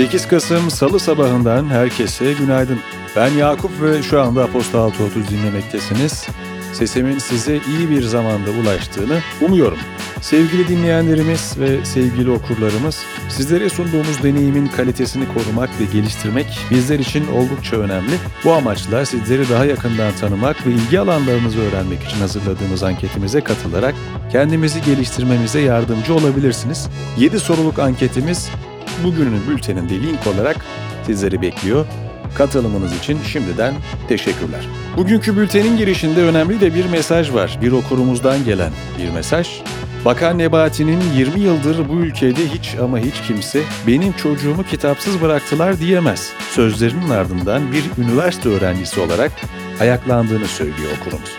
8 Kasım Salı sabahından herkese günaydın. Ben Yakup ve şu anda Aposta 630 dinlemektesiniz. Sesimin size iyi bir zamanda ulaştığını umuyorum. Sevgili dinleyenlerimiz ve sevgili okurlarımız, sizlere sunduğumuz deneyimin kalitesini korumak ve geliştirmek bizler için oldukça önemli. Bu amaçla sizleri daha yakından tanımak ve ilgi alanlarınızı öğrenmek için hazırladığımız anketimize katılarak kendimizi geliştirmemize yardımcı olabilirsiniz. 7 soruluk anketimiz bugünün bülteninde link olarak sizleri bekliyor. Katılımınız için şimdiden teşekkürler. Bugünkü bültenin girişinde önemli de bir mesaj var. Bir okurumuzdan gelen bir mesaj. Bakan Nebati'nin 20 yıldır bu ülkede hiç ama hiç kimse benim çocuğumu kitapsız bıraktılar diyemez. Sözlerinin ardından bir üniversite öğrencisi olarak ayaklandığını söylüyor okurumuz.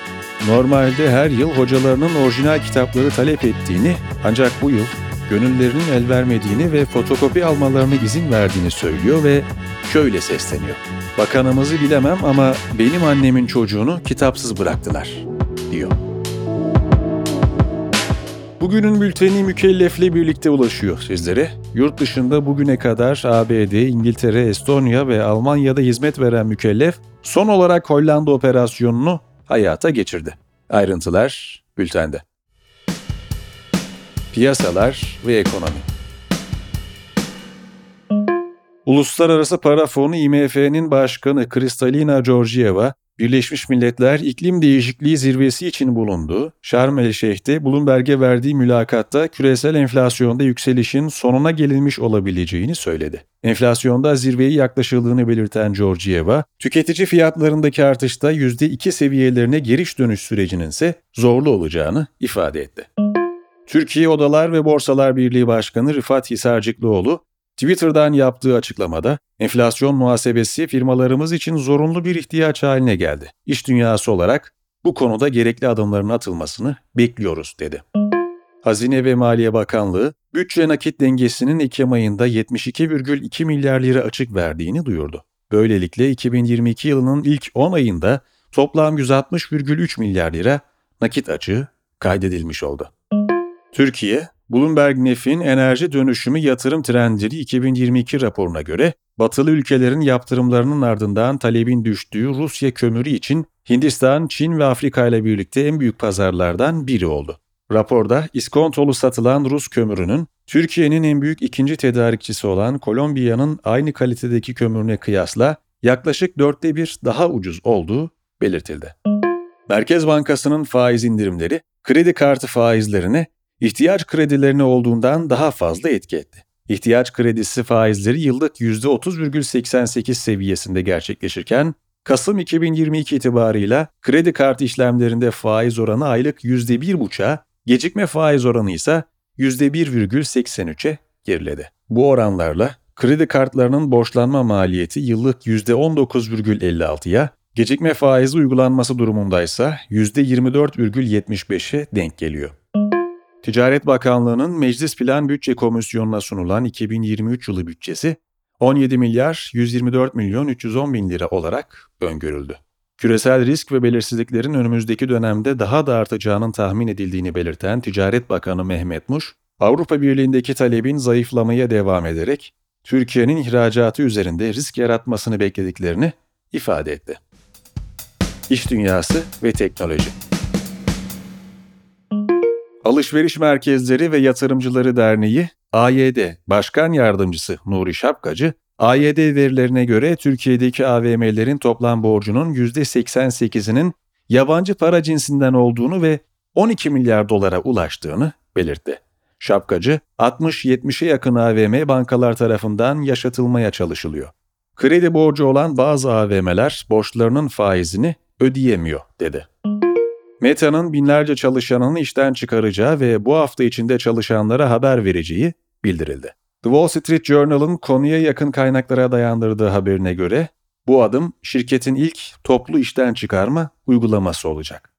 Normalde her yıl hocalarının orijinal kitapları talep ettiğini ancak bu yıl gönüllerinin el vermediğini ve fotokopi almalarına izin verdiğini söylüyor ve şöyle sesleniyor. Bakanımızı bilemem ama benim annemin çocuğunu kitapsız bıraktılar, diyor. Bugünün bülteni mükellefle birlikte ulaşıyor sizlere. Yurt dışında bugüne kadar ABD, İngiltere, Estonya ve Almanya'da hizmet veren mükellef son olarak Hollanda operasyonunu hayata geçirdi. Ayrıntılar bültende. Piyasalar ve ekonomi. Uluslararası Para Fonu IMF'nin başkanı Kristalina Georgieva, Birleşmiş Milletler İklim Değişikliği Zirvesi için bulunduğu Şarm el Şeyh'te Bloomberg'e verdiği mülakatta küresel enflasyonda yükselişin sonuna gelinmiş olabileceğini söyledi. Enflasyonda zirveye yaklaşıldığını belirten Georgieva, tüketici fiyatlarındaki artışta %2 seviyelerine giriş dönüş sürecinin ise zorlu olacağını ifade etti. Türkiye Odalar ve Borsalar Birliği Başkanı Rıfat Hisarcıklıoğlu, Twitter'dan yaptığı açıklamada, enflasyon muhasebesi firmalarımız için zorunlu bir ihtiyaç haline geldi. İş dünyası olarak bu konuda gerekli adımların atılmasını bekliyoruz dedi. Hazine ve Maliye Bakanlığı, bütçe nakit dengesinin Ekim ayında 72,2 milyar lira açık verdiğini duyurdu. Böylelikle 2022 yılının ilk 10 ayında toplam 160,3 milyar lira nakit açığı kaydedilmiş oldu. Türkiye, Bloomberg Nef'in Enerji Dönüşümü Yatırım Trendleri 2022 raporuna göre batılı ülkelerin yaptırımlarının ardından talebin düştüğü Rusya kömürü için Hindistan, Çin ve Afrika ile birlikte en büyük pazarlardan biri oldu. Raporda iskontolu satılan Rus kömürünün Türkiye'nin en büyük ikinci tedarikçisi olan Kolombiya'nın aynı kalitedeki kömürüne kıyasla yaklaşık dörtte bir daha ucuz olduğu belirtildi. Merkez Bankası'nın faiz indirimleri kredi kartı faizlerine ihtiyaç kredilerine olduğundan daha fazla etki etti. İhtiyaç kredisi faizleri yıllık %30,88 seviyesinde gerçekleşirken, Kasım 2022 itibarıyla kredi kartı işlemlerinde faiz oranı aylık %1,5'a, gecikme faiz oranı ise %1,83'e geriledi. Bu oranlarla kredi kartlarının borçlanma maliyeti yıllık %19,56'ya, gecikme faizi uygulanması durumundaysa %24,75'e denk geliyor. Ticaret Bakanlığı'nın Meclis Plan Bütçe Komisyonu'na sunulan 2023 yılı bütçesi 17 milyar 124 milyon 310 bin lira olarak öngörüldü. Küresel risk ve belirsizliklerin önümüzdeki dönemde daha da artacağının tahmin edildiğini belirten Ticaret Bakanı Mehmet Muş, Avrupa Birliği'ndeki talebin zayıflamaya devam ederek Türkiye'nin ihracatı üzerinde risk yaratmasını beklediklerini ifade etti. İş Dünyası ve Teknoloji Alışveriş Merkezleri ve Yatırımcıları Derneği, AYD Başkan Yardımcısı Nuri Şapkacı, AYD verilerine göre Türkiye'deki AVM'lerin toplam borcunun %88'inin yabancı para cinsinden olduğunu ve 12 milyar dolara ulaştığını belirtti. Şapkacı, 60-70'e yakın AVM bankalar tarafından yaşatılmaya çalışılıyor. Kredi borcu olan bazı AVM'ler borçlarının faizini ödeyemiyor, dedi. Meta'nın binlerce çalışanını işten çıkaracağı ve bu hafta içinde çalışanlara haber vereceği bildirildi. The Wall Street Journal'ın konuya yakın kaynaklara dayandırdığı haberine göre bu adım şirketin ilk toplu işten çıkarma uygulaması olacak.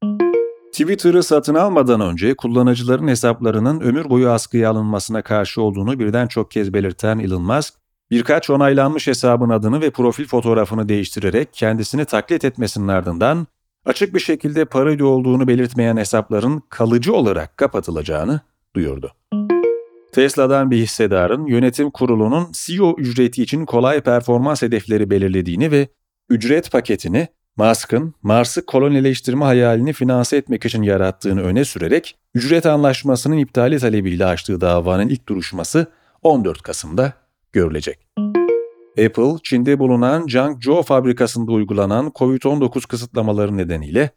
Twitter'ı satın almadan önce kullanıcıların hesaplarının ömür boyu askıya alınmasına karşı olduğunu birden çok kez belirten Elon Musk, birkaç onaylanmış hesabın adını ve profil fotoğrafını değiştirerek kendisini taklit etmesinin ardından açık bir şekilde parodi olduğunu belirtmeyen hesapların kalıcı olarak kapatılacağını duyurdu. Tesla'dan bir hissedarın yönetim kurulunun CEO ücreti için kolay performans hedefleri belirlediğini ve ücret paketini Musk'ın Mars'ı kolonileştirme hayalini finanse etmek için yarattığını öne sürerek ücret anlaşmasının iptali talebiyle açtığı davanın ilk duruşması 14 Kasım'da görülecek. Apple, Çin'de bulunan Zhangzhou fabrikasında uygulanan COVID-19 kısıtlamaları nedeniyle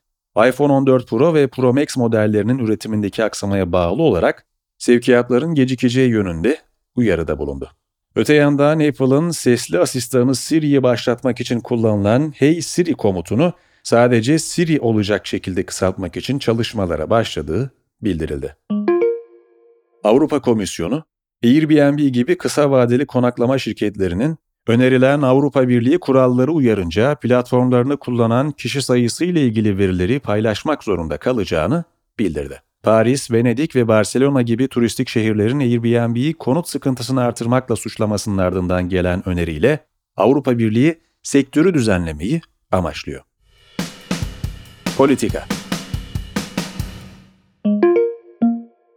iPhone 14 Pro ve Pro Max modellerinin üretimindeki aksamaya bağlı olarak sevkiyatların gecikeceği yönünde uyarıda bulundu. Öte yandan Apple'ın sesli asistanı Siri'yi başlatmak için kullanılan Hey Siri komutunu sadece Siri olacak şekilde kısaltmak için çalışmalara başladığı bildirildi. Avrupa Komisyonu, Airbnb gibi kısa vadeli konaklama şirketlerinin önerilen Avrupa Birliği kuralları uyarınca platformlarını kullanan kişi sayısı ile ilgili verileri paylaşmak zorunda kalacağını bildirdi. Paris, Venedik ve Barcelona gibi turistik şehirlerin Airbnb'yi konut sıkıntısını artırmakla suçlamasının ardından gelen öneriyle Avrupa Birliği sektörü düzenlemeyi amaçlıyor. Politika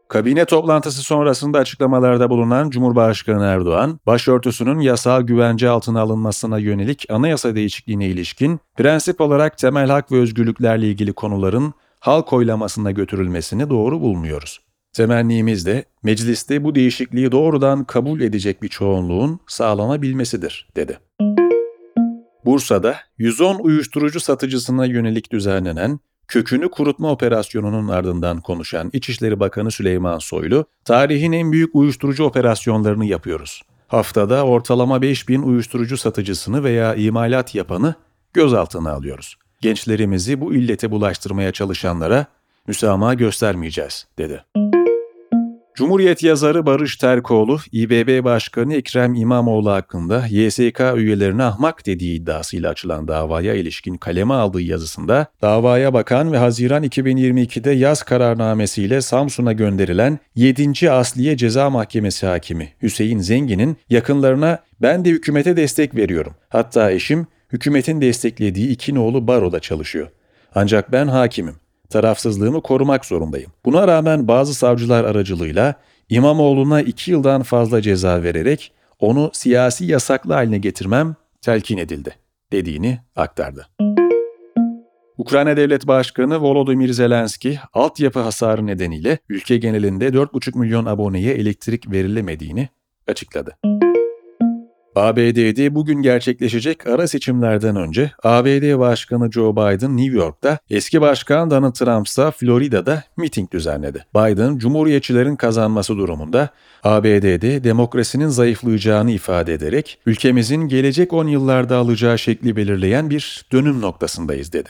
Kabine toplantısı sonrasında açıklamalarda bulunan Cumhurbaşkanı Erdoğan, başörtüsünün yasal güvence altına alınmasına yönelik anayasa değişikliğine ilişkin prensip olarak temel hak ve özgürlüklerle ilgili konuların halk oylamasına götürülmesini doğru bulmuyoruz. Temennimiz de mecliste bu değişikliği doğrudan kabul edecek bir çoğunluğun sağlanabilmesidir, dedi. Bursa'da 110 uyuşturucu satıcısına yönelik düzenlenen kökünü kurutma operasyonunun ardından konuşan İçişleri Bakanı Süleyman Soylu, tarihin en büyük uyuşturucu operasyonlarını yapıyoruz. Haftada ortalama 5000 uyuşturucu satıcısını veya imalat yapanı gözaltına alıyoruz gençlerimizi bu illete bulaştırmaya çalışanlara müsamaha göstermeyeceğiz, dedi. Cumhuriyet yazarı Barış Terkoğlu, İBB Başkanı Ekrem İmamoğlu hakkında YSK üyelerine ahmak dediği iddiasıyla açılan davaya ilişkin kaleme aldığı yazısında, davaya bakan ve Haziran 2022'de yaz kararnamesiyle Samsun'a gönderilen 7. Asliye Ceza Mahkemesi hakimi Hüseyin Zengin'in yakınlarına ben de hükümete destek veriyorum. Hatta eşim hükümetin desteklediği iki nolu baroda çalışıyor. Ancak ben hakimim. Tarafsızlığımı korumak zorundayım. Buna rağmen bazı savcılar aracılığıyla İmamoğlu'na iki yıldan fazla ceza vererek onu siyasi yasaklı haline getirmem telkin edildi dediğini aktardı. Ukrayna Devlet Başkanı Volodymyr Zelenski, altyapı hasarı nedeniyle ülke genelinde 4,5 milyon aboneye elektrik verilemediğini açıkladı. ABD'de bugün gerçekleşecek ara seçimlerden önce ABD Başkanı Joe Biden New York'ta, eski başkan Donald Trump ise Florida'da miting düzenledi. Biden, Cumhuriyetçilerin kazanması durumunda ABD'de demokrasinin zayıflayacağını ifade ederek ülkemizin gelecek 10 yıllarda alacağı şekli belirleyen bir dönüm noktasındayız dedi.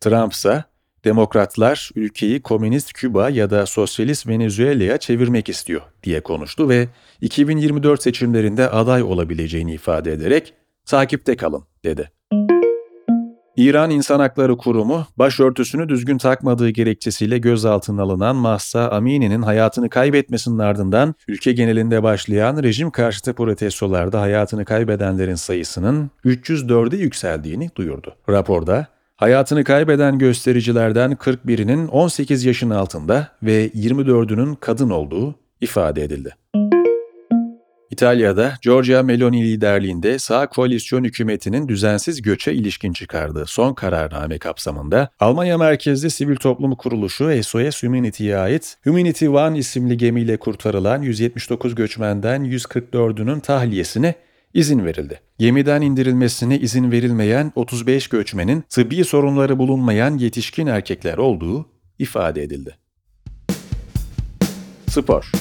Trump ise Demokratlar ülkeyi komünist Küba ya da sosyalist Venezuela'ya çevirmek istiyor diye konuştu ve 2024 seçimlerinde aday olabileceğini ifade ederek takipte kalın dedi. İran İnsan Hakları Kurumu, başörtüsünü düzgün takmadığı gerekçesiyle gözaltına alınan Mahsa Amini'nin hayatını kaybetmesinin ardından ülke genelinde başlayan rejim karşıtı protestolarda hayatını kaybedenlerin sayısının 304'e yükseldiğini duyurdu. Raporda, Hayatını kaybeden göstericilerden 41'inin 18 yaşın altında ve 24'ünün kadın olduğu ifade edildi. İtalya'da Giorgia Meloni liderliğinde sağ koalisyon hükümetinin düzensiz göçe ilişkin çıkardığı son kararname kapsamında Almanya merkezli sivil toplum kuruluşu SOS Humanity'ye ait Humanity One isimli gemiyle kurtarılan 179 göçmenden 144'ünün tahliyesine izin verildi. Gemiden indirilmesine izin verilmeyen 35 göçmenin tıbbi sorunları bulunmayan yetişkin erkekler olduğu ifade edildi. Spor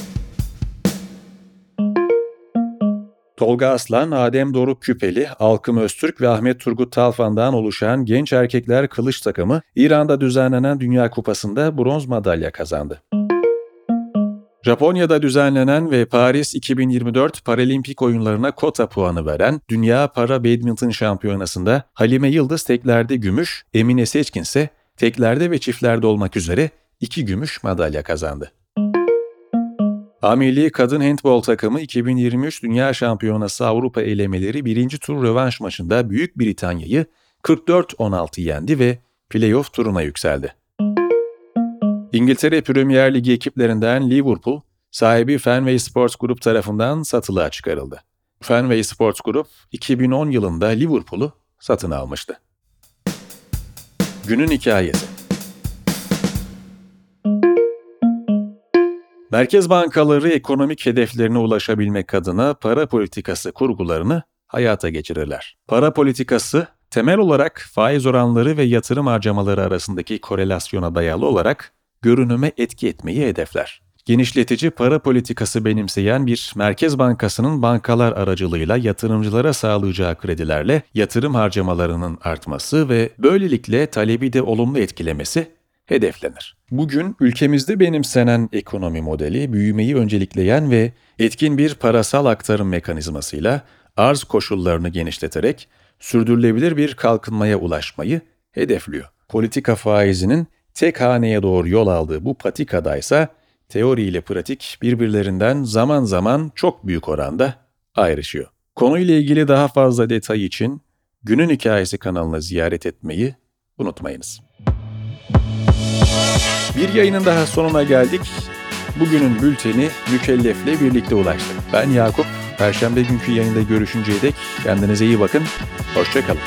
Tolga Aslan, Adem Doruk Küpeli, Alkım Öztürk ve Ahmet Turgut Talfan'dan oluşan genç erkekler kılıç takımı İran'da düzenlenen Dünya Kupası'nda bronz madalya kazandı. Japonya'da düzenlenen ve Paris 2024 Paralimpik oyunlarına kota puanı veren Dünya Para Badminton Şampiyonası'nda Halime Yıldız teklerde gümüş, Emine Seçkin ise teklerde ve çiftlerde olmak üzere iki gümüş madalya kazandı. Amili Kadın Handbol takımı 2023 Dünya Şampiyonası Avrupa elemeleri birinci tur rövanş maçında Büyük Britanya'yı 44-16 yendi ve playoff turuna yükseldi. İngiltere Premier Ligi ekiplerinden Liverpool, sahibi Fenway Sports Group tarafından satılığa çıkarıldı. Fenway Sports Group 2010 yılında Liverpool'u satın almıştı. Günün hikayesi Merkez bankaları ekonomik hedeflerine ulaşabilmek adına para politikası kurgularını hayata geçirirler. Para politikası temel olarak faiz oranları ve yatırım harcamaları arasındaki korelasyona dayalı olarak görünüme etki etmeyi hedefler. Genişletici para politikası benimseyen bir merkez bankasının bankalar aracılığıyla yatırımcılara sağlayacağı kredilerle yatırım harcamalarının artması ve böylelikle talebi de olumlu etkilemesi hedeflenir. Bugün ülkemizde benimsenen ekonomi modeli büyümeyi öncelikleyen ve etkin bir parasal aktarım mekanizmasıyla arz koşullarını genişleterek sürdürülebilir bir kalkınmaya ulaşmayı hedefliyor. Politika faizinin tek haneye doğru yol aldığı bu patikada ise teori ile pratik birbirlerinden zaman zaman çok büyük oranda ayrışıyor. Konuyla ilgili daha fazla detay için Günün Hikayesi kanalını ziyaret etmeyi unutmayınız. Bir yayının daha sonuna geldik. Bugünün bülteni mükellefle birlikte ulaştı. Ben Yakup. Perşembe günkü yayında görüşünceye dek kendinize iyi bakın. Hoşçakalın.